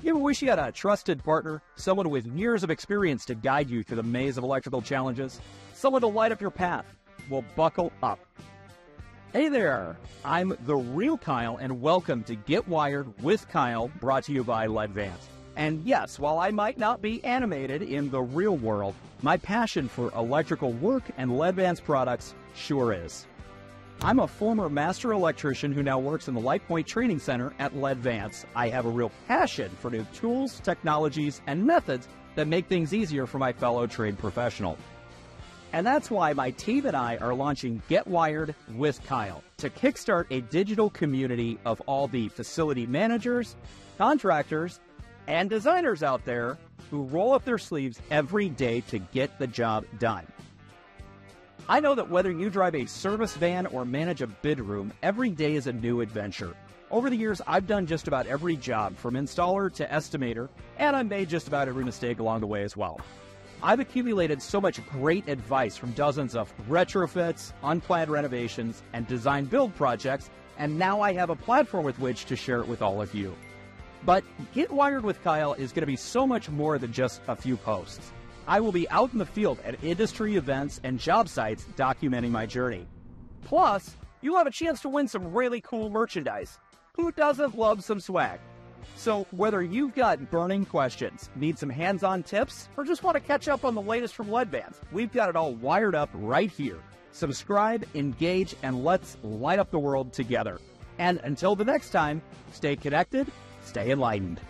You ever wish you had a trusted partner, someone with years of experience to guide you through the maze of electrical challenges, someone to light up your path? Well, buckle up. Hey there, I'm the real Kyle, and welcome to Get Wired with Kyle, brought to you by Ledvance. And yes, while I might not be animated in the real world, my passion for electrical work and Ledvance products sure is. I'm a former master electrician who now works in the LightPoint Training Center at Ledvance. I have a real passion for new tools, technologies, and methods that make things easier for my fellow trade professional. And that's why my team and I are launching Get Wired with Kyle to kickstart a digital community of all the facility managers, contractors, and designers out there who roll up their sleeves every day to get the job done. I know that whether you drive a service van or manage a bid room, every day is a new adventure. Over the years, I've done just about every job from installer to estimator, and I made just about every mistake along the way as well. I've accumulated so much great advice from dozens of retrofits, unplanned renovations, and design build projects, and now I have a platform with which to share it with all of you. But Get Wired with Kyle is going to be so much more than just a few posts. I will be out in the field at industry events and job sites documenting my journey. Plus, you'll have a chance to win some really cool merchandise. Who doesn't love some swag? So, whether you've got burning questions, need some hands on tips, or just want to catch up on the latest from Ledvance, we've got it all wired up right here. Subscribe, engage, and let's light up the world together. And until the next time, stay connected, stay enlightened.